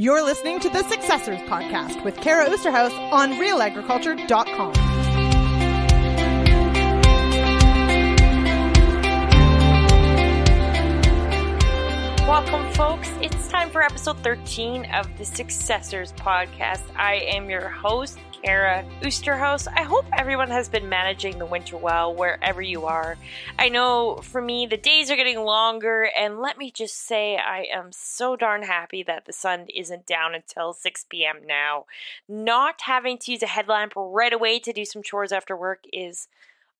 You're listening to the Successors Podcast with Kara Oosterhuis on realagriculture.com. Welcome, folks. It's time for episode 13 of the Successors Podcast. I am your host, Kara Oosterhuis. I hope everyone has been managing the winter well wherever you are. I know for me, the days are getting longer, and let me just say, I am so darn happy that the sun isn't down until 6 p.m. now. Not having to use a headlamp right away to do some chores after work is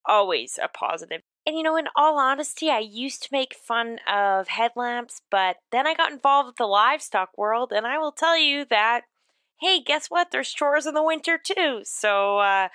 always a positive. And you know, in all honesty, I used to make fun of headlamps, but then I got involved with the livestock world, and I will tell you that hey, guess what? There's chores in the winter too. So uh,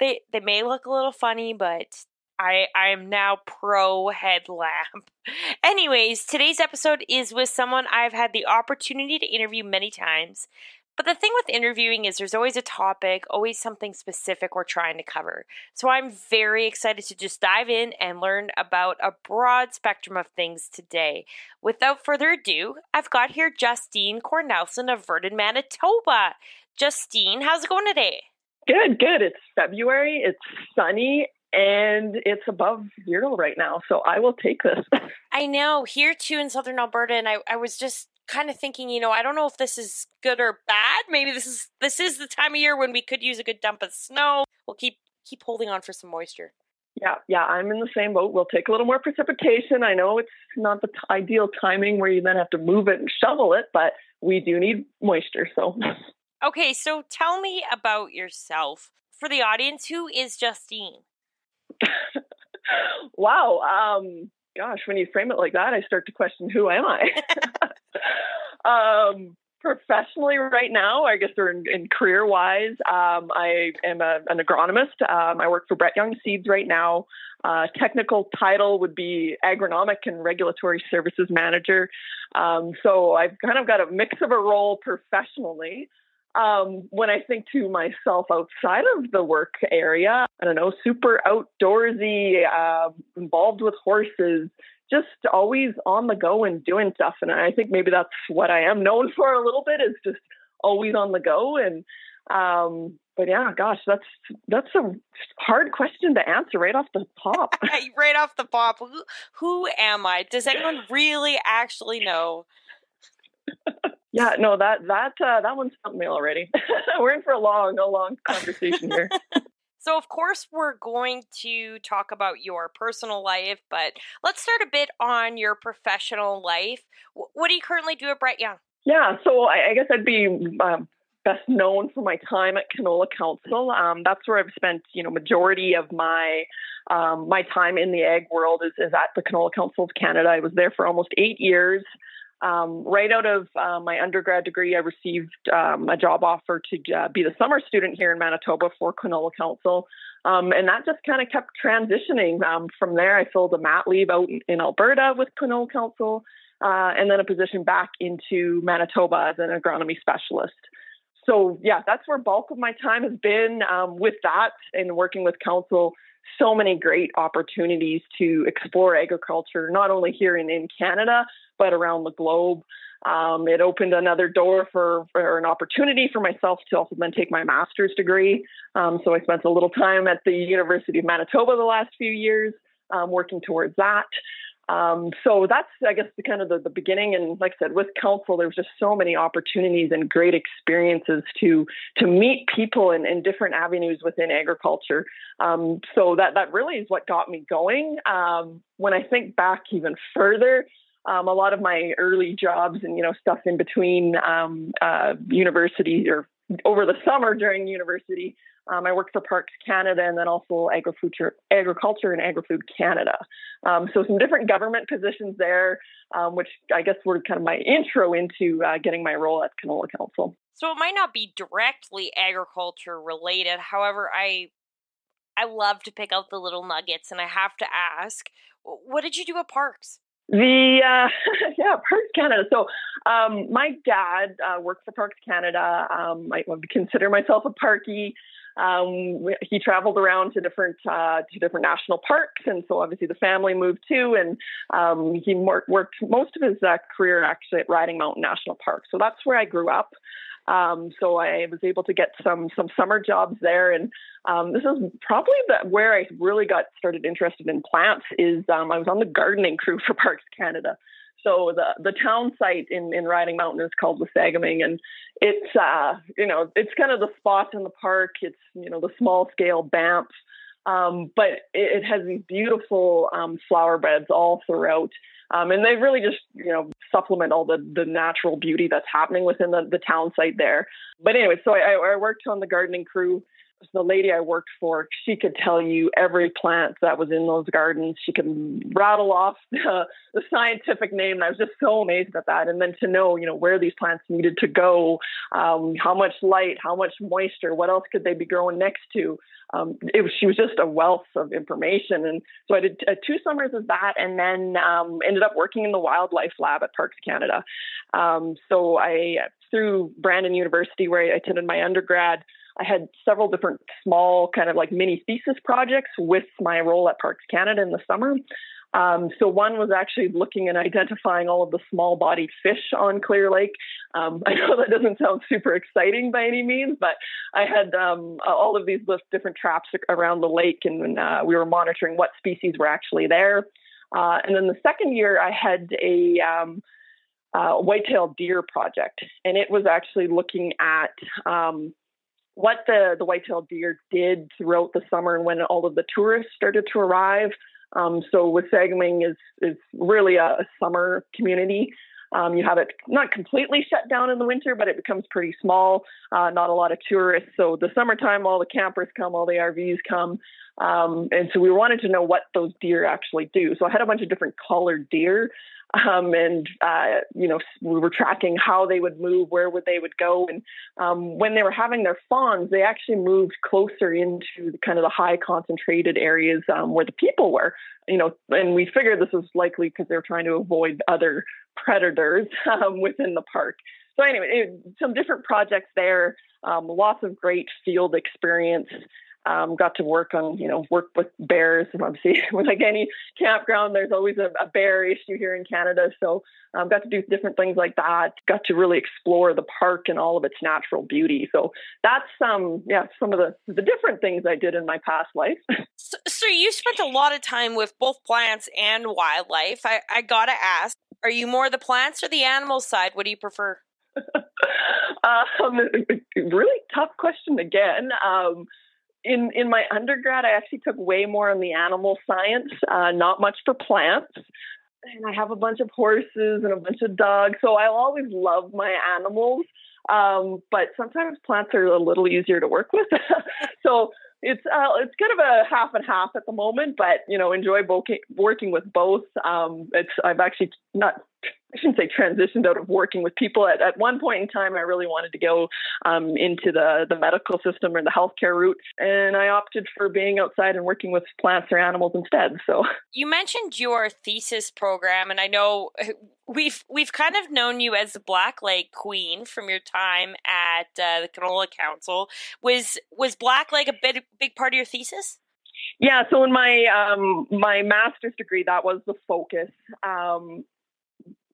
they they may look a little funny, but I I am now pro headlamp. Anyways, today's episode is with someone I've had the opportunity to interview many times. But the thing with interviewing is there's always a topic, always something specific we're trying to cover. So I'm very excited to just dive in and learn about a broad spectrum of things today. Without further ado, I've got here Justine Cornelsen of Virden, Manitoba. Justine, how's it going today? Good, good. It's February, it's sunny, and it's above zero right now. So I will take this. I know. Here too in southern Alberta, and I, I was just kind of thinking, you know, I don't know if this is good or bad. Maybe this is this is the time of year when we could use a good dump of snow. We'll keep keep holding on for some moisture. Yeah, yeah, I'm in the same boat. We'll take a little more precipitation. I know it's not the t- ideal timing where you then have to move it and shovel it, but we do need moisture. So, okay, so tell me about yourself for the audience. Who is Justine? wow. Um, gosh, when you frame it like that, I start to question who am I? um, professionally, right now, I guess, or in, in career wise, um, I am a, an agronomist. Um, I work for BrettYoung Seeds right now. Uh, technical title would be agronomic and regulatory services manager. Um, so I've kind of got a mix of a role professionally. Um, when I think to myself outside of the work area, I don't know, super outdoorsy, uh, involved with horses, just always on the go and doing stuff. And I think maybe that's what I am known for a little bit is just always on the go. And, um, but yeah, gosh, that's, that's a hard question to answer right off the top. right off the pop. Who, who am I? Does anyone really actually know? Yeah, no, that, that, uh, that one's stumped me already. We're in for a long, a long conversation here. So, of course, we're going to talk about your personal life, but let's start a bit on your professional life. What do you currently do at BrettYoung? Yeah, so I, I guess I'd be um, best known for my time at Canola Council. Um, that's where I've spent, you know, majority of my um, my time in the ag world is, is at the Canola Council of Canada. I was there for almost eight years. Um, right out of uh, my undergrad degree, I received um, a job offer to uh, be the summer student here in Manitoba for Canola Council. Um, and that just kind of kept transitioning. Um, from there, I filled a mat leave out in, Alberta with Canola Council, uh, and then a position back into Manitoba as an agronomy specialist. So, yeah, that's where bulk of my time has been um, with that and working with council so many great opportunities to explore agriculture, not only here in, in Canada, but around the globe. Um, it opened another door for, for, an opportunity for myself to also then take my master's degree. Um, so I spent a little time at the University of Manitoba the last few years um, working towards that. Um, so that's, I guess, the kind of the, the, beginning. And like I said, with council, there was just so many opportunities and great experiences to to meet people in, in different avenues within agriculture. Um, so that that really is what got me going. Um, when I think back even further, um, a lot of my early jobs and you know stuff in between um, uh, university or over the summer during university um, I worked for Parks Canada and then also agriculture, agriculture and agri-food Canada. Um, so some different government positions there, um, which I guess were kind of my intro into uh, getting my role at Canola Council. So it might not be directly agriculture related. However, I I love to pick out the little nuggets, and I have to ask, what did you do at Parks? The uh, yeah, Parks Canada. So um, my dad uh, worked for Parks Canada. Um, I would consider myself a parkie. um, he traveled around to different uh, to different national parks, and so obviously the family moved too. And um, he worked most of his uh, career actually at Riding Mountain National Park. So that's where I grew up. Um, so I was able to get some some summer jobs there, and um, this is probably the, where I really got started interested in plants. Is um, I was on the gardening crew for Parks Canada. So the the town site in in Riding Mountain is called Wasagaming, and it's uh you know it's kind of the spot in the park. It's you know the small scale Banff, um, but it, it, has these beautiful um, flower beds all throughout. Um, and they really just, you know, supplement all the, the natural beauty that's happening within the, the town site there. But anyway, so I, I worked on the gardening crew the lady I worked for, she could tell you every plant that was in those gardens. She could rattle off the, the, scientific name. And I was just so amazed at that. And then to know, you know, where these plants needed to go, um, how much light, how much moisture, what else could they be growing next to? Um, it she was just a wealth of information. And so I did uh, two summers of that and then um, ended up working in the wildlife lab at Parks Canada. Um, so I, through Brandon University, where I attended my undergrad, I had several different small kind of like mini thesis projects with my role at Parks Canada in the summer. Um, so one was actually looking and identifying all of the small bodied fish on Clear Lake. Um, I know that doesn't sound super exciting by any means, but I had um, all of these different traps around the lake and uh, we were monitoring what species were actually there. Uh, and then the second year I had a um, uh, white-tailed deer project, and it was actually looking at um, what the, the white-tailed deer did throughout the summer and when all of the tourists started to arrive. Um, so Wasagaming is is really a, summer community. Um, you have it not completely shut down in the winter, but it becomes pretty small. Uh, not a lot of tourists. So the summertime, all the campers come, all the RVs come, um, and so we wanted to know what those deer actually do. So I had a bunch of different collared deer um, and uh, you know we were tracking how they would move, where would they would go, and um, when they were having their fawns, they actually moved closer into the, kind of the high concentrated areas um, where the people were. You know, and we figured this was likely because they were trying to avoid other predators um, within the park. So anyway, it, some different projects there, um, lots of great field experience. Um, got to work on, you know, work with bears. And obviously, with like any campground, there's always a, a bear issue here in Canada. So, um, got to do different things like that. Got to really explore the park and all of its natural beauty. So that's um, yeah, some of the the different things I did in my past life. so, so you spent a lot of time with both plants and wildlife. I, I gotta ask, are you more the plants or the animal side? What do you prefer? um, really tough question again. Um, in in my undergrad, I actually took way more on the animal science, uh, not much for plants. And I have a bunch of horses and a bunch of dogs, so I'll always love my animals. Um, but sometimes plants are a little easier to work with. so it's uh, it's kind of a half and half at the moment, but you know, enjoy working with both. Um, it's I've actually not I shouldn't say transitioned out of working with people. At, at one point in time, I really wanted to go um, into the, the medical system or the healthcare route, and I opted for being outside and working with plants or animals instead. So you mentioned your thesis program, and I know we've we've kind of known you as the Blackleg Queen from your time at uh, the Canola Council. Was was Blackleg a big big part of your thesis? Yeah, so in my um, my master's degree, that was the focus. Um,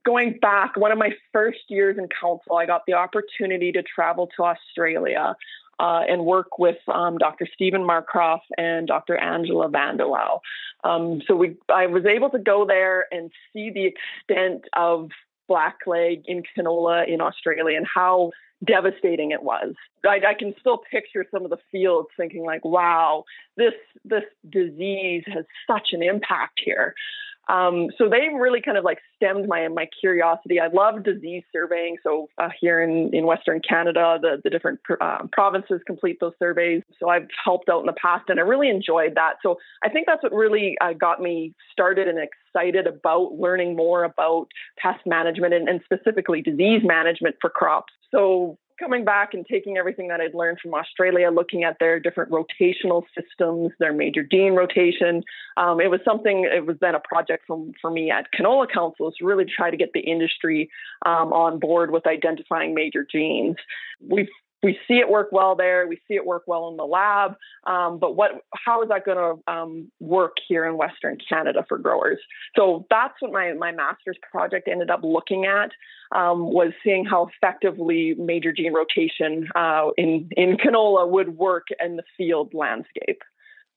going back, one of my first years in council, I got the opportunity to travel to Australia uh, and work with um, Dr. Stephen Marcroft and Dr. Angela Van de Wouw. Um, so we, I was able to go there and see the extent of blackleg in canola in Australia and how devastating it was. I, I, can still picture some of the fields thinking like, wow, this this disease has such an impact here. Um, so they really kind of like stemmed my my curiosity. I love disease surveying. So uh, here in, in Western Canada, the the different uh, provinces complete those surveys. So I've helped out in the past, and I really enjoyed that. So I think that's what really uh, got me started and excited about learning more about pest management and, and specifically disease management for crops. So coming back and taking everything that I'd learned from Australia, looking at their different rotational systems, their major gene rotation. Um, it was something, it was then a project from, for me at Canola Council to really try to get the industry um, on board with identifying major genes. We've we see it work well there. We see it work well in the lab. Um, but what, how is that going to um, work here in Western Canada for growers? So that's what my, my master's project ended up looking at um, was seeing how effectively major gene rotation uh, in, in canola would work in the field landscape.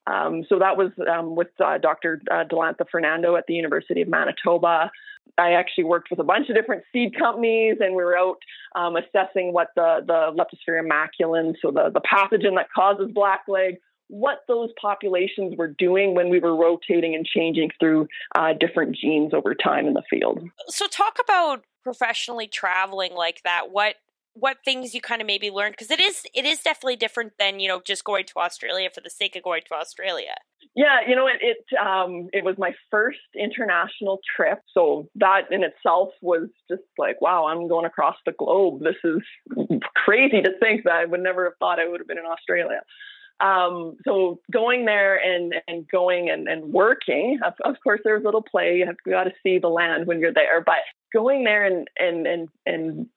Um, so that was um, with uh, Dr. Uh, Dilantha Fernando at the University of Manitoba. I actually worked with a bunch of different seed companies, and we were out um, assessing what the the Leptosphaeria maculans, so the the pathogen that causes blackleg, what those populations were doing when we were rotating and changing through uh, different genes over time in the field. So, talk about professionally traveling like that. What what things you kind of maybe learned because it is it is definitely different than you know just going to Australia for the sake of going to Australia. Yeah, you know it it um it was my first international trip, so that in itself was just like wow, I'm going across the globe. This is crazy to think that I would never have thought I would have been in Australia. Um, so going there and and going and, and working, of, of course, there's little play. You have got to see the land when you're there, but going there and and and and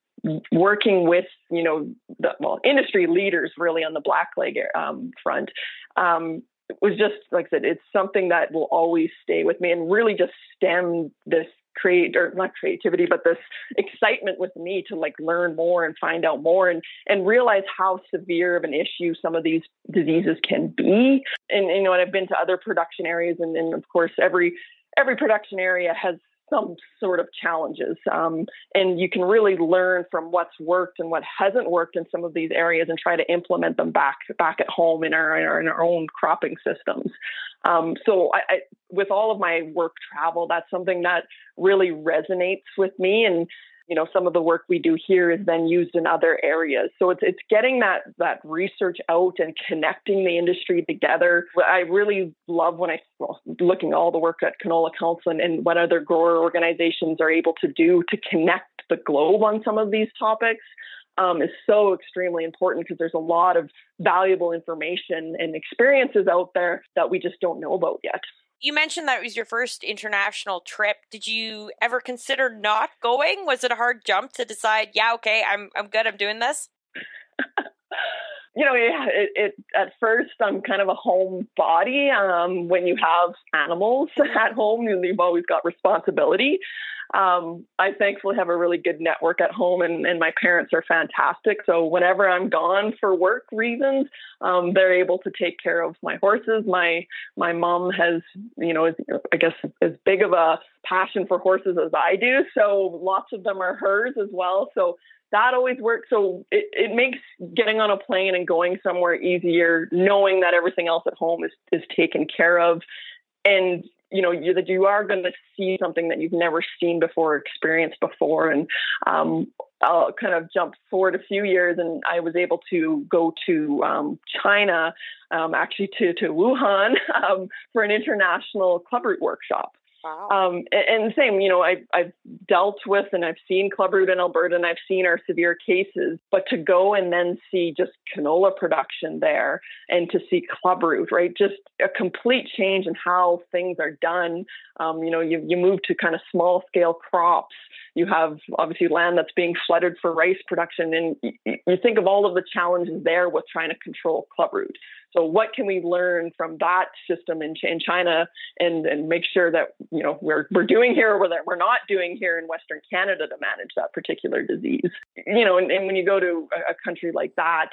working with you know the well industry leaders really on the blackleg um, front um, was just like I said, it's something that will always stay with me and really just stem this create or not creativity, but this excitement with me to like learn more and find out more and and realize how severe of an issue some of these diseases can be. And you know, and I've been to other production areas, and, and of course every every production area has some sort of challenges. Um, and you can really learn from what's worked and what hasn't worked in some of these areas and try to implement them back back at home in our in our, in our own cropping systems. Um, so I, I, with all of my work travel, that's something that really resonates with me and you know some of the work we do here is then used in other areas. So it's it's getting that that research out and connecting the industry together. I really love when i well, looking all the work at canola council and, and what other grower organizations are able to do to connect the globe on some of these topics um, is so extremely important because there's a lot of valuable information and experiences out there that we just don't know about yet you mentioned that it was your first international trip. Did you ever consider not going? Was it a hard jump to decide, yeah, okay, I'm I'm good, I'm doing this? you know, yeah, it, it, at first I'm kind of a home body. Um, when you have animals at home, you've always got responsibility um, I thankfully have a really good network at home, and, and my parents are fantastic. So whenever I'm gone for work reasons, um, they're able to take care of my horses. My my mom has, you know, is, I guess as big of a passion for horses as I do. So lots of them are hers as well. So that always works. So it, it makes getting on a plane and going somewhere easier, knowing that everything else at home is, is taken care of. And you know you, that you are going to see something that you've never seen before, experienced before, and um, I'll kind of jump forward a few years, and I was able to go to um, China, um, actually to to Wuhan, um, for an international clubroot workshop. Um, and, and same, you know, I, I've dealt with and I've seen clubroot in Alberta and I've seen our severe cases, but to go and then see just canola production there and to see clubroot, right? Just a complete change in how things are done. Um, you know, you, you move to kind of small scale crops. You have obviously land that's being flooded for rice production. And you, you think of all of the challenges there with trying to control clubroot. So what can we learn from that system in, in China and, and make sure that, you know, we're, we're doing here or that we're not doing here in Western Canada to manage that particular disease? You know, and, and when you go to a, country like that,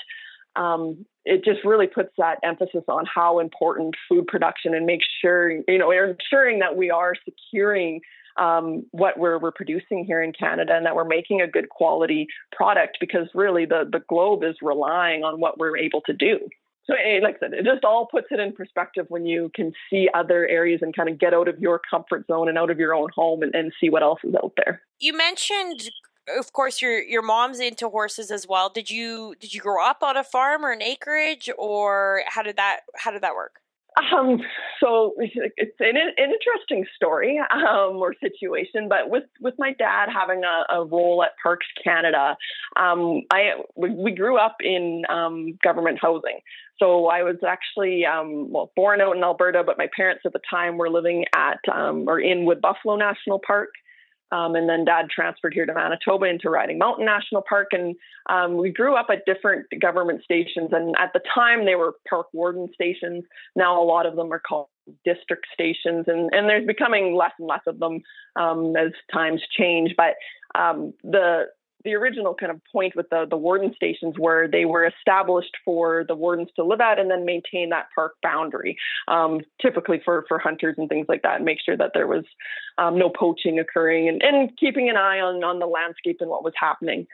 um, it just really puts that emphasis on how important food production and make sure, you know, ensuring that we are securing um, what we're, we're producing here in Canada and that we're making a good quality product because really the, the globe is relying on what we're able to do so eh, like I said, it just all puts it in perspective when you can see other areas and kind of get out of your comfort zone and out of your own home and, and see what else is out there. You mentioned of course your your mom's into horses as well. Did you did you grow up on a farm or an acreage or how did that how did that work? Um, so it's an, an interesting story um, or situation, but with, with my dad having a, a role at Parks Canada, um, I we, grew up in um, government housing. So I was actually um, well born out in Alberta, but my parents at the time were living at um, or in Wood Buffalo National Park. Um, and then dad transferred here to Manitoba into Riding Mountain National Park. And um, we grew up at different government stations. And at the time, they were park warden stations. Now, a lot of them are called district stations. And, and there's becoming less and less of them um, as times change. But um, the the original kind of point with the, the warden stations where they were established for the wardens to live at and then maintain that park boundary, um, typically for, for hunters and things like that, and make sure that there was um, no poaching occurring and, and keeping an eye on, on the landscape and what was happening.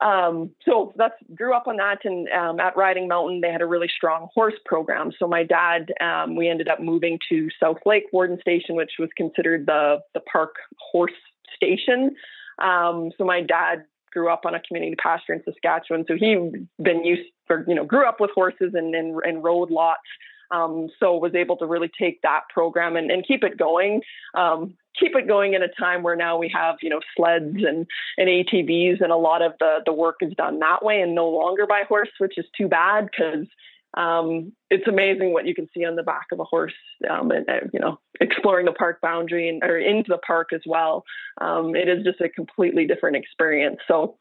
Um, so that's grew up on that, and um, at Riding Mountain they had a really strong horse program. So my dad, um, we ended up moving to South Lake Warden Station, which was considered the the park horse station. Um, so my dad grew up on a community pasture in Saskatchewan, so he been used for you know grew up with horses and and, and rode lots. Um, so was able to really take that program and, and keep it going. Um, keep it going in a time where now we have you know sleds and, and ATVs and a lot of the the work is done that way and no longer by horse, which is too bad because um, it's amazing what you can see on the back of a horse, um, and, uh, you know, exploring the park boundary and or into the park as well. Um, it is just a completely different experience. So,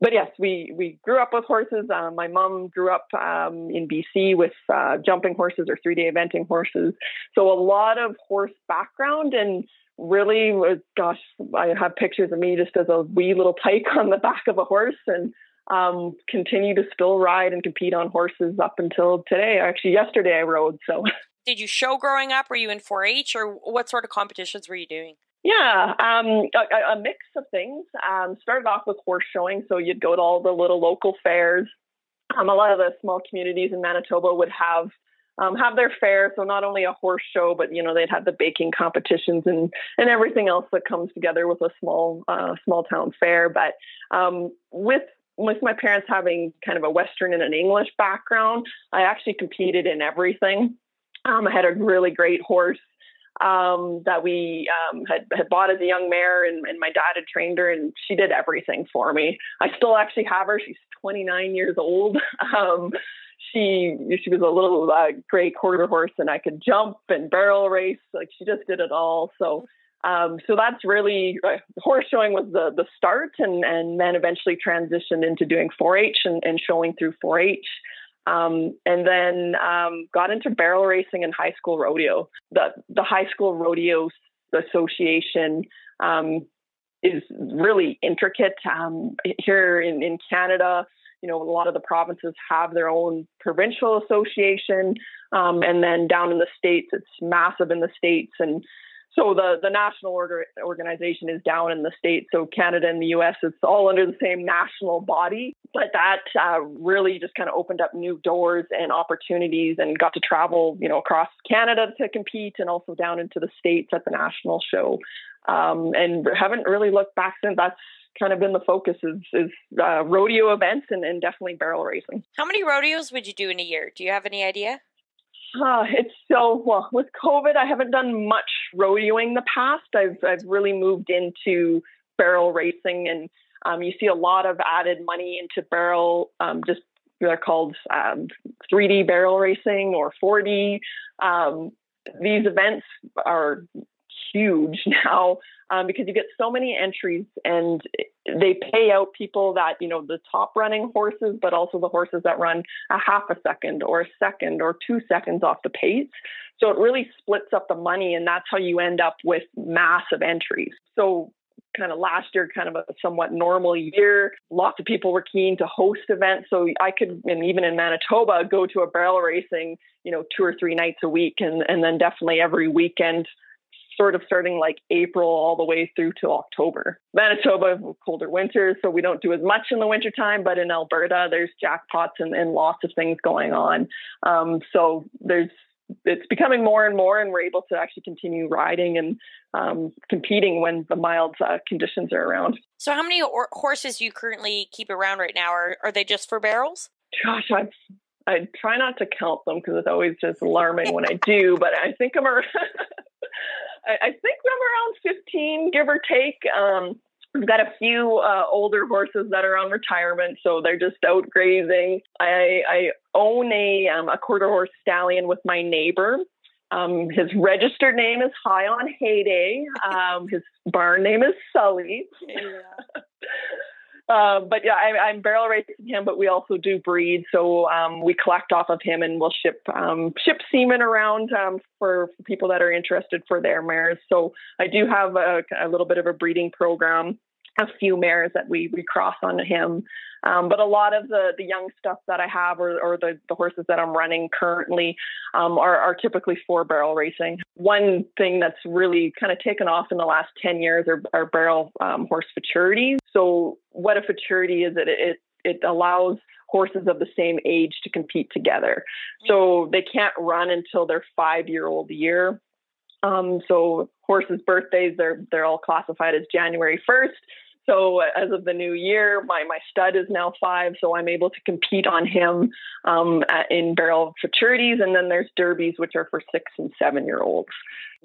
but yes, we we grew up with horses. Uh, my mom grew up um, in BC with uh, jumping horses or three day eventing horses. So a lot of horse background and really, gosh, I have pictures of me just as a wee little tyke on the back of a horse and um, continue to still ride and compete on horses up until today. Actually, yesterday I rode. So, did you show growing up? Were you in 4-H, or what sort of competitions were you doing? Yeah, um, a, a, mix of things. Um, started off with horse showing, so you'd go to all the little local fairs. Um, a lot of the small communities in Manitoba would have um, have their fair. So not only a horse show, but you know they'd have the baking competitions and and everything else that comes together with a small uh, small town fair. But um, with with my parents having kind of a Western and an English background, I actually competed in everything. Um, I had a really great horse um, that we um, had, had bought as a young mare, and, and, my dad had trained her, and she did everything for me. I still actually have her. She's 29 years old. Um, she she was a little uh, gray quarter horse, and I could jump and barrel race. Like she just did it all. So um, so that's really uh, horse showing was the the start, and and then eventually transitioned into doing 4-H and, and showing through 4-H. Um, and then um, got into barrel racing and high school rodeo. The the high school rodeo association um, is really intricate. Um, here in, in Canada, you know, a lot of the provinces have their own provincial association, um, and then down in the states, it's massive in the states and so the the national order, organization is down in the states. So Canada and the U.S. it's all under the same national body. But that uh, really just kind of opened up new doors and opportunities, and got to travel, you know, across Canada to compete, and also down into the states at the national show. Um, and haven't really looked back since. That's kind of been the focus is, is uh, rodeo events and, and definitely barrel racing. How many rodeos would you do in a year? Do you have any idea? Uh, it's so well with COVID. I haven't done much rodeoing the past. I've I've really moved into barrel racing, and um, you see a lot of added money into barrel. Um, just they're called um, 3D barrel racing or 4D. Um, these events are huge now um, because you get so many entries and they pay out people that you know the top running horses but also the horses that run a half a second or a second or two seconds off the pace. So it really splits up the money and that's how you end up with massive entries. So kind of last year kind of a somewhat normal year lots of people were keen to host events. So i could and even in manitoba go to a barrel racing you know two or three nights a week and and then definitely every weekend sort of starting like April all the way through to October. Manitoba, colder winters, so we don't do as much in the wintertime, but in Alberta, there's jackpots and, and lots of things going on. Um, so there's it's becoming more and more, and we're able to actually continue riding and um, competing when the mild uh, conditions are around. So, how many or- horses do you currently keep around right now? Are are they just for barrels? Gosh, I've I try not to count them because it's always just alarming when I do, but I think I'm around, I, think I'm around 15, give or take. Um, We've got a few uh, older horses that are on retirement, so they're just out grazing. I, I own a um, a quarter horse stallion with my neighbor, Um, his registered name is High on Heyday. Um, his barn name is Sully. Yeah. Uh, but yeah, I, am barrel racing him, but we also do breed. So um, we collect off of him, and we'll ship um, ship semen around um, for, for, people that are interested for their mares. So I do have a, a little bit of a breeding program a few mares that we, we cross on him. Um, but a lot of the, the young stuff that I have or, or the, the horses that I'm running currently um, are, are typically for barrel racing. One thing that's really kind of taken off in the last 10 years are, are barrel um, horse futurities. So what a futurity is, it, it, it allows horses of the same age to compete together. So they can't run until their five year old year. Um, so horses' birthdays, they're they're all classified as January 1st. So as of the new year, my, my stud is now five, so I'm able to compete on him um, at, in barrel futurities. And then there's derbies, which are for six and seven year olds.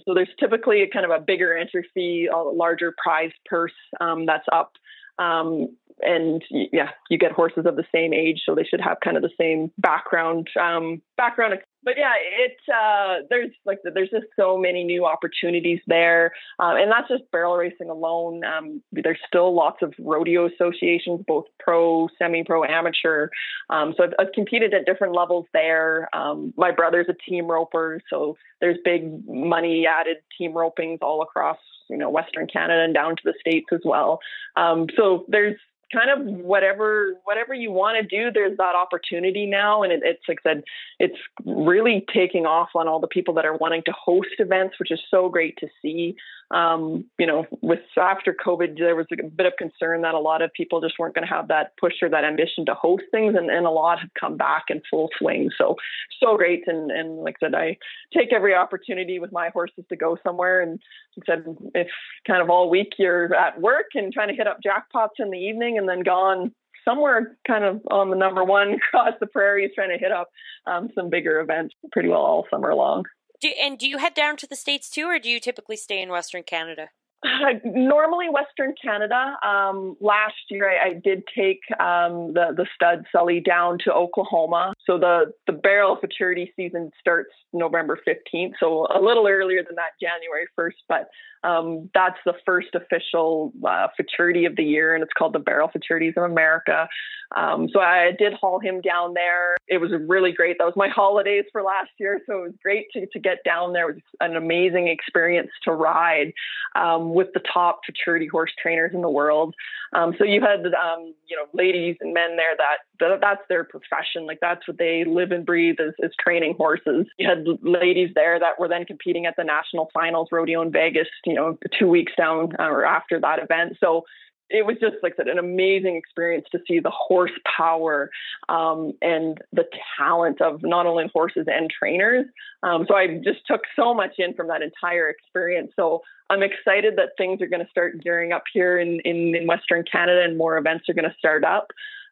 So there's typically a kind of a bigger entry fee, a larger prize purse um, that's up. Um, and yeah, you get horses of the same age, so they should have kind of the same background um, background but yeah, it's uh, there's like there's just so many new opportunities there, um, and that's just barrel racing alone. Um, there's still lots of rodeo associations, both pro, semi-pro, amateur. Um, so I've, I've, competed at different levels there. Um, my brother's a team roper, so there's big money added team ropings all across you know Western Canada and down to the states as well. Um, so there's kind of whatever whatever you want to do there's that opportunity now. And it, it's like i said it's really taking off on all the people that are wanting to host events which is so great to see um, you know with after covid there was a bit of concern that a lot of people just weren't going to have that push or that ambition to host things and, and a lot have come back in full swing. So so great. And and like i said i take every opportunity with my horses to go somewhere. And like I said if kind of all week you're at work and trying to hit up jackpots in the evening and then gone somewhere kind of on the number one across the prairies trying to hit up um, some bigger events pretty well all summer long. Do, and do you head down to the States too, or do you typically stay in Western Canada? Normally Western Canada. Um, last year I, I did take um, the the stud Sully down to Oklahoma. So the the barrel futurity season starts November 15th, so a little earlier than that, January 1st. But um, that's the first official uh, futurity of the year, and it's called the Barrel Futurities of America. Um, so I did haul him down there. It was really great. That was my holidays for last year, so it was great to, to get down there. It was an amazing experience to ride um, with the top futurity horse trainers in the world. Um, so you had um, you know ladies and men there that, that, that's their profession, like that's what they live and breathe is, is training horses. You had ladies there that were then competing at the national finals rodeo in Vegas you know, two weeks down uh, or after that event. So it was just like said, an amazing experience to see the horsepower um, and the talent of not only horses and trainers. Um, so I just took so much in from that entire experience. So I'm excited that things are going to start gearing up here in, in, in Western Canada and more events are going to start up.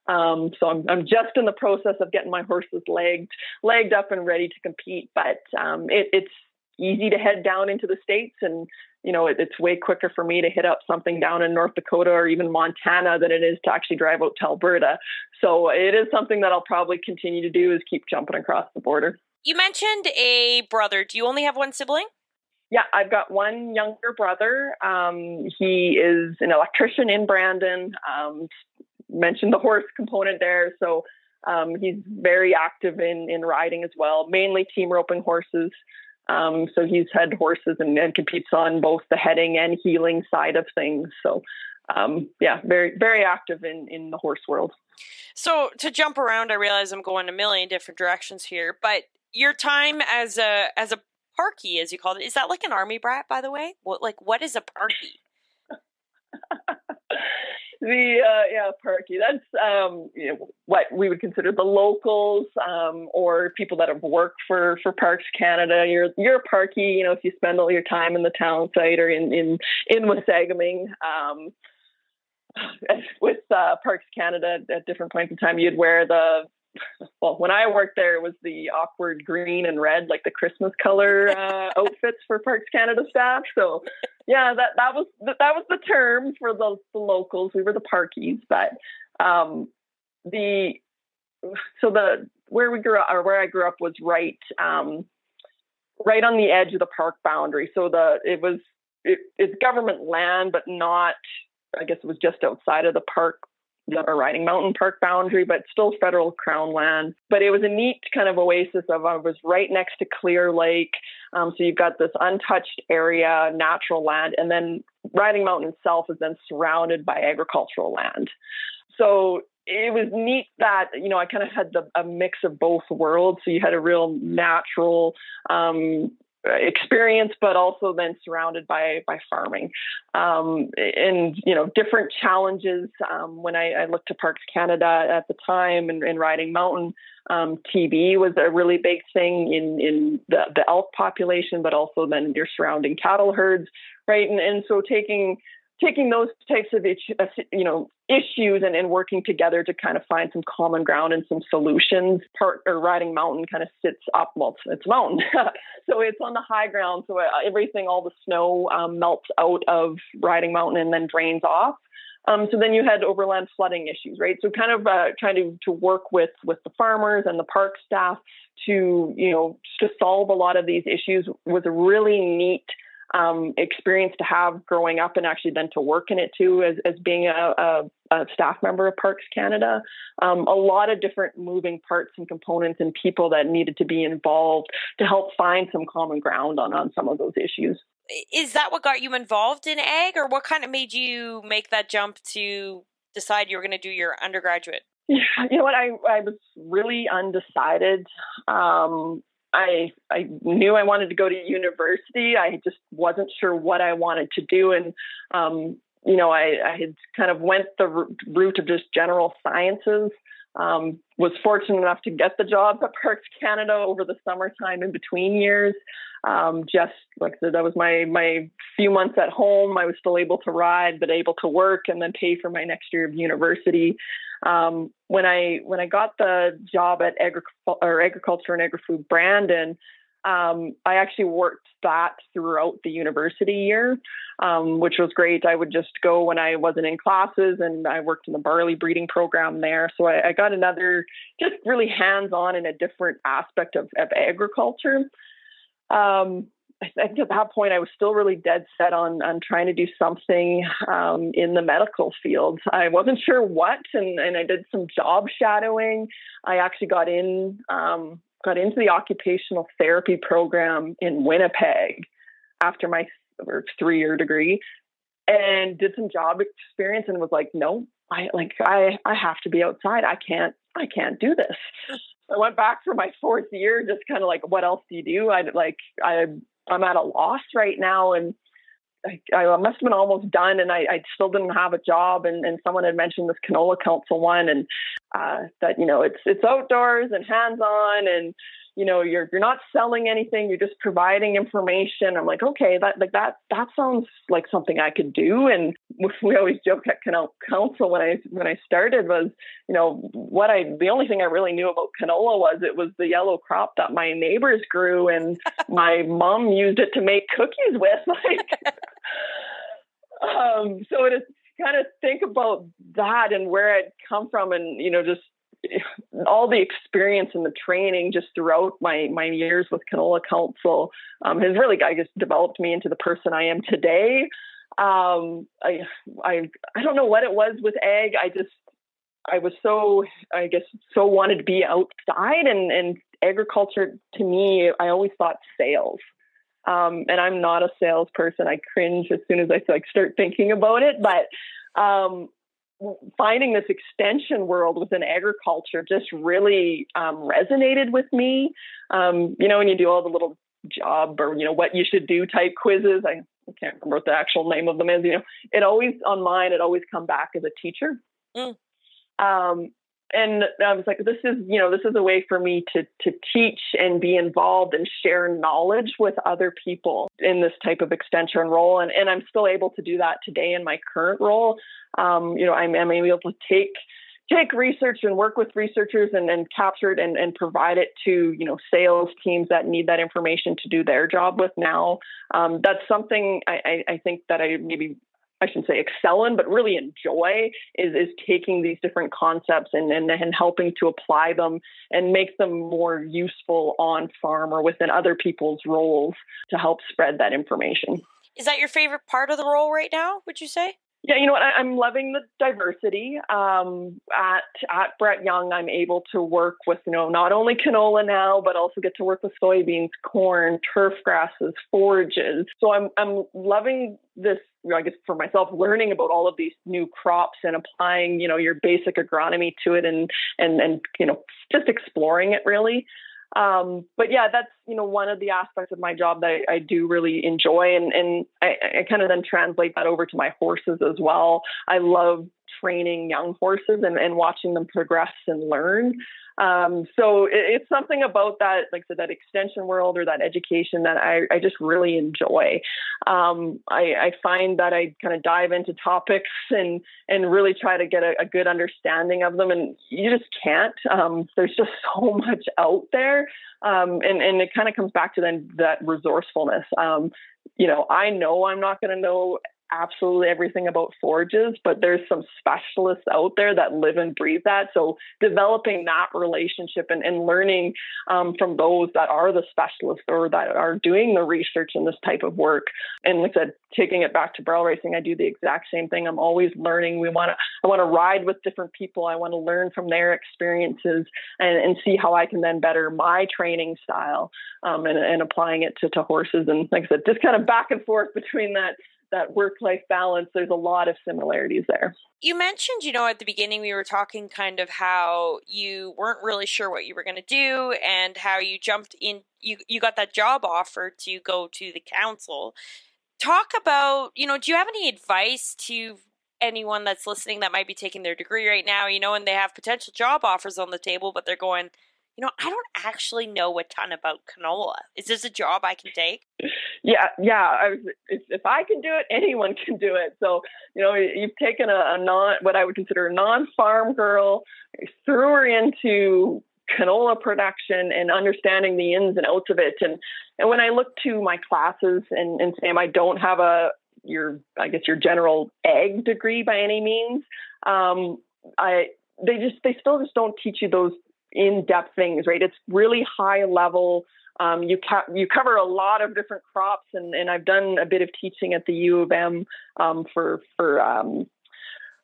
Um, so I'm, I'm just in the process of getting my horses legged, legged up and ready to compete. But um, it, it's easy to head down into the states and you know, it, it's way quicker for me to hit up something down in North Dakota or even Montana than it is to actually drive out to Alberta. So it is something that I'll probably continue to do is keep jumping across the border. You mentioned a brother. Do you only have one sibling? Yeah, I've got one younger brother. Um, he is an electrician in Brandon. Um, mentioned the horse component there. So um, he's very active in, in riding as well, mainly team roping horses. Um, so he's head horses and, and, competes on both the heading and heeling side of things. So um, yeah, very very active in in the horse world. So to jump around, I realize I'm going a million different directions here, but your time as a as a parky, as you called it, is that like an army brat, by the way? What like what is a parky? the uh, yeah parky that's um, you know, what we would consider the locals um, or people that have worked for for parks canada. You're you're a parky you know if you spend all your time in the town site or in in in wasagaming um, with uh, parks canada at different points in time you'd wear the well, when I worked there, it was the awkward green and red, like the Christmas color uh, outfits for Parks Canada staff. So, yeah, that that was that was the term for the, the locals. We were the parkies, but um, the so the where we grew up or where I grew up was right um, right on the edge of the park boundary. So the it was it, it's government land, but not. I guess it was just outside of the park the Riding Mountain Park boundary, but still federal crown land. But it was a neat kind of oasis of I was right next to Clear Lake. Um, so you've got this untouched area, natural land, and then Riding Mountain itself is then surrounded by agricultural land. So it was neat that you know I kind of had the, a mix of both worlds. So you had a real natural um, experience, but also then surrounded by by farming, um, and you know different challenges. Um, when I, I, looked to Parks Canada at the time and, and Riding Mountain, um, TB was a really big thing in in the, the elk population, but also then your surrounding cattle herds, right? And and so taking taking those types of you know issues and, and working together to kind of find some common ground and some solutions. Part or Riding Mountain kind of sits up, well, it's, mountain, so it's on the high ground. So uh, everything, all the snow um, melts out of Riding Mountain and then drains off. Um, so then you had overland flooding issues, right? So kind of uh, trying to, to work with with the farmers and the park staff to you know to solve a lot of these issues was a really neat um, experience to have growing up and actually then to work in it too as, as being a, a, a staff member of Parks Canada. Um, a lot of different moving parts and components and people that needed to be involved to help find some common ground on, on some of those issues. Is that what got you involved in ag or what kind of made you make that jump to decide you were going to do your undergraduate? Yeah, you know what? I, I was really undecided. Um, I I knew I wanted to go to university. I just wasn't sure what I wanted to do, and um, you know, I, I had kind of went the route of just general sciences. Um, was fortunate enough to get the job at Parks Canada over the summertime in between years. Um, just like I said, that was my my few months at home. I was still able to ride, but able to work and then pay for my next year of university. Um, when I when I got the job at Agri- or Agriculture and Agri-Food Brandon, um, I actually worked that throughout the university year, um, which was great. I would just go when I wasn't in classes, and I worked in the barley breeding program there. So I, I got another just really hands-on in a different aspect of, of agriculture. Um, I think at that point I was still really dead set on on trying to do something um, in the medical field. I wasn't sure what, and, and I did some job shadowing. I actually got in um, got into the occupational therapy program in Winnipeg after my three year degree, and did some job experience, and was like, no, I like I I have to be outside. I can't I can't do this. I went back for my fourth year, just kind of like, what else do you do? I like I I'm at a loss right now and I, I must have been almost done and I, I still didn't have a job and, and someone had mentioned this canola council one and uh, that you know it's it's outdoors and hands on and you know you're you're not selling anything you're just providing information. I'm like okay that like that that sounds like something i could do. And we always joke at canola council when i when i started was you know what i the only thing i really knew about canola was it was the yellow crop that my neighbors grew and my mom used it to make cookies with like um so it is kind of think about that and where I'd come from and you know just all the experience and the training just throughout my my years with Canola Council um, has really, I guess, developed me into the person I am today. Um, I I I don't know what it was with egg I just I was so I guess so wanted to be outside and and agriculture to me I always thought sales. Um, and I'm not a salesperson. I cringe as soon as I like start thinking about it. But um, finding this extension world within agriculture just really um, resonated with me. Um, you know, when you do all the little job or you know what you should do type quizzes, I, I can't remember what the actual name of them is. You know, it always on mine, it always come back as a teacher. Mm. Um, and I was like, this is, you know, this is a way for me to to teach and be involved and share knowledge with other people in this type of extension role. And and I'm still able to do that today in my current role. Um, you know, I'm, I'm able to take take research and work with researchers and, and capture it and, and provide it to you know sales teams that need that information to do their job with now. Um, that's something I, I, I think that I maybe I shouldn't say excel in, but really enjoy is, is taking these different concepts and, and, and helping to apply them and make them more useful on farm or within other people's roles to help spread that information. Is that your favorite part of the role right now, would you say? Yeah, you know what? I, am loving the diversity. Um, at at BrettYoung, I'm able to work with you know not only canola now, but also get to work with soybeans, corn, turf grasses, forages. So I'm I'm loving this. I guess for myself, learning about all of these new crops and applying you know your basic agronomy to it, and and and you know just exploring it really. Um, but yeah, that's you know one of the aspects of my job that I, I do really enjoy, and and I, I kind of then translate that over to my horses as well. I love training young horses and, and watching them progress and learn. Um, so it, it's something about that, like said, that extension world or that education that I, I just really enjoy. Um, I, I, find that I kind of dive into topics and and really try to get a, a good understanding of them, and you just can't. Um, there's just so much out there, um, and and it kind of comes back to then that resourcefulness. Um, you know, I know I'm not going to know absolutely everything about forages, but there's some specialists out there that live and breathe that. So developing that relationship and, and learning um, from those that are the specialists or that are doing the research in this type of work. And like I said, taking it back to barrel racing, I do the exact same thing. I'm always learning. We want to, I want to ride with different people. I want to learn from their experiences and, and see how I can then better my training style um, and, and applying it to, to horses. And like I said, just kind of back and forth between that that work life balance, there's a lot of similarities there. You mentioned, you know, at the beginning we were talking kind of how you weren't really sure what you were going to do and how you jumped in you you got that job offer to go to the council. Talk about, you know, do you have any advice to anyone that's listening that might be taking their degree right now, you know, and they have potential job offers on the table but they're going you know, I don't actually know a ton about canola. Is this a job I can take? Yeah, yeah. I was, if, if I can do it, anyone can do it. So, you know, you've taken a, a non, what I would consider a non-farm girl, threw her into canola production and understanding the ins and outs of it. And and when I look to my classes and, and Sam, I don't have a your I guess your general egg degree by any means. Um, I they just they still just don't teach you those in-depth things, right? It's really high level. Um, you ca- you cover a lot of different crops, and, and I've done a bit of teaching at the U of M um, for for um,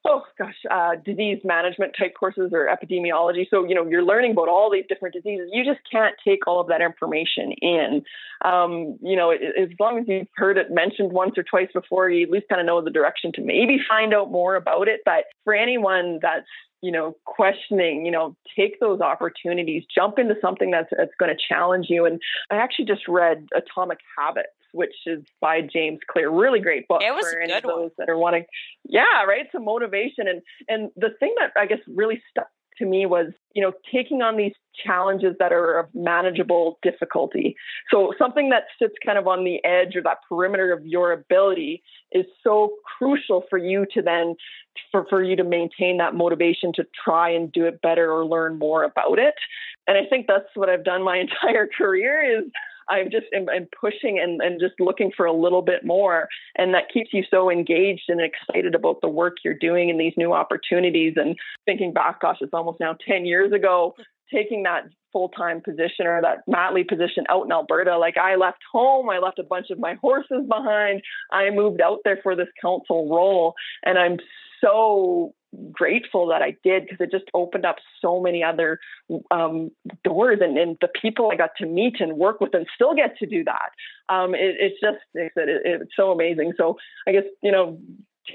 oh gosh, uh, disease management type courses or epidemiology. So, you know, you're learning about all these different diseases. You just can't take all of that information in. Um, you know, as long as you've heard it mentioned once or twice before, you at least kind of know the direction to maybe find out more about it. But for anyone that's you know, questioning, you know, take those opportunities, jump into something that's that's going to challenge you. And I actually just read Atomic Habits, which is by James Clear. Really great book it was for any of those one. that are wanting. Yeah, right. Some motivation and and the thing that I guess really stuck to me was, you know, taking on these challenges that are of manageable difficulty. So something that sits kind of on the edge or that perimeter of your ability is so crucial for you to then for, for you to maintain that motivation to try and do it better or learn more about it. And I think that's what I've done my entire career is I'm just am, am pushing and, and just looking for a little bit more. And that keeps you so engaged and excited about the work you're doing and these new opportunities. And thinking back, gosh, it's almost now 10 years ago, taking that full time position or that Matley position out in Alberta. Like I left home, I left a bunch of my horses behind. I moved out there for this council role. And I'm so grateful that I did because it just opened up so many other um, doors and, and, the people I got to meet and work with and still get to do that. Um, it, it's just it, it, it's so amazing. So I guess you know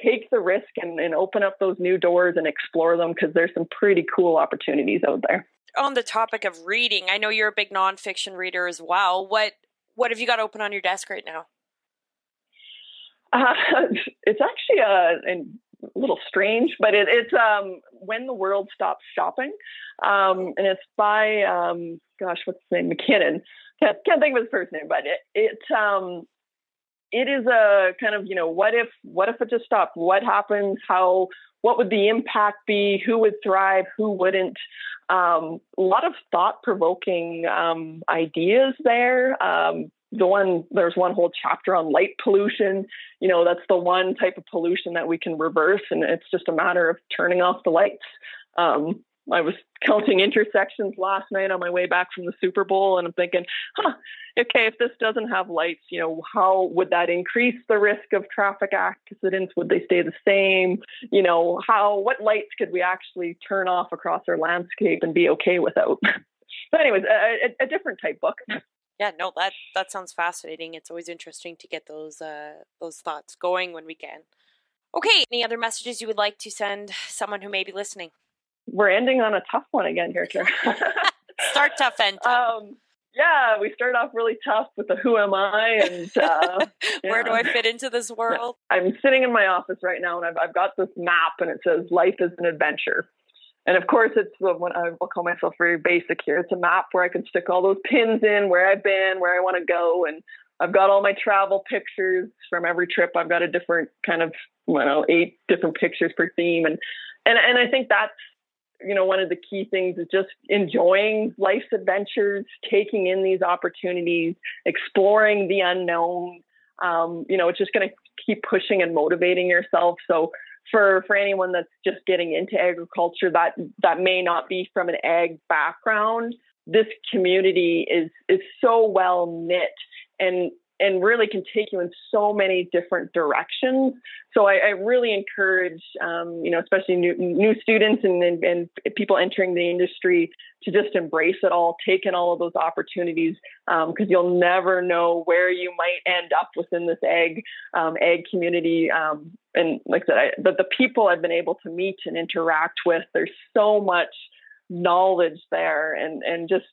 take the risk and, and open up those new doors and explore them because there's some pretty cool opportunities out there. On the topic of reading, I know you're a big nonfiction reader as well. What what have you got open on your desk right now? Uh, it's actually a, an a little strange, but it, it's um, When the World Stops Shopping. Um, and it's by, um, gosh, what's his name? MacKinnon. Can't, can't think of his first name, but it, it, um, it is a kind of, you know, what if, what if it just stopped? What happens? How, what would the impact be? Who would thrive? Who wouldn't? Um, a lot of thought provoking um, ideas there. The one there's one whole chapter on light pollution. You know, that's the one type of pollution that we can reverse, and it's just a matter of turning off the lights. Um, I was counting intersections last night on my way back from the Super Bowl, and I'm thinking, huh, okay, if this doesn't have lights, you know, how would that increase the risk of traffic accidents? Would they stay the same? You know, how what lights could we actually turn off across our landscape and be okay without? but anyways, a, a, different type book. Yeah, no, that that sounds fascinating. It's always interesting to get those uh, those thoughts going when we can. Okay, any other messages you would like to send someone who may be listening? we're ending on a tough one again here, Kara. Start tough and tough. Um, yeah, we started off really tough with the who am I and uh, where do I fit into this world? I'm sitting in my office right now and I've, I've got this map and it says life is an adventure. And of course, it's the one I'll call myself very basic here. It's a map where I can stick all those pins in where I've been, where I want to go, and I've got all my travel pictures from every trip. I've got a different kind of, you know, eight different pictures per theme, and and and I think that's you know, one of the key things is just enjoying life's adventures, taking in these opportunities, exploring the unknown. Um, you know, it's just going to keep pushing and motivating yourself. So for for anyone that's just getting into agriculture that that may not be from an ag background, this community is is so well knit and and really can take you in so many different directions. So I, I really encourage, um, you know, especially new, new students and, and, and, people entering the industry to just embrace it all, take in all of those opportunities, because um, you'll never know where you might end up within this egg um, ag community. Um, and like I said, I, the, the people I've been able to meet and interact with, there's so much knowledge there, and and just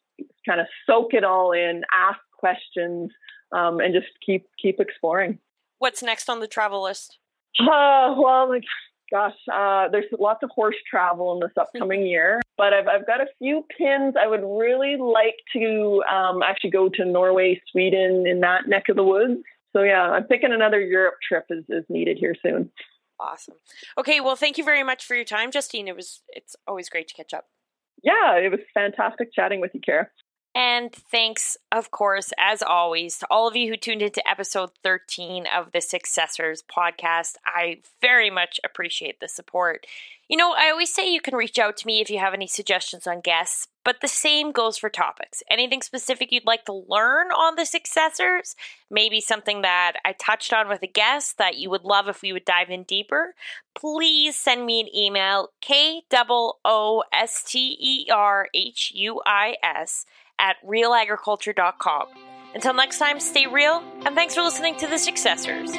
kind of soak it all in, ask questions um, and just keep keep exploring. What's next on the travel list? Uh, well, like, gosh, uh, there's lots of horse travel in this upcoming year, but I've I've got a few pins. I would really like to um, actually go to Norway, Sweden, in that neck of the woods. So yeah, I'm thinking another Europe trip is, is needed here soon. Awesome. Okay, well, thank you very much for your time, Justine. It was it's always great to catch up. Yeah, it was fantastic chatting with you, Kara. And thanks, of course, as always, to all of you who tuned into episode 13 of the Successors podcast. I very much appreciate the support. You know, I always say you can reach out to me if you have any suggestions on guests, but the same goes for topics. Anything specific you'd like to learn on the Successors? Maybe something that I touched on with a guest that you would love if we would dive in deeper? Please send me an email, K O O S T E R H U I S at realagriculture.com. Until next time, stay real, and thanks for listening to The Successors.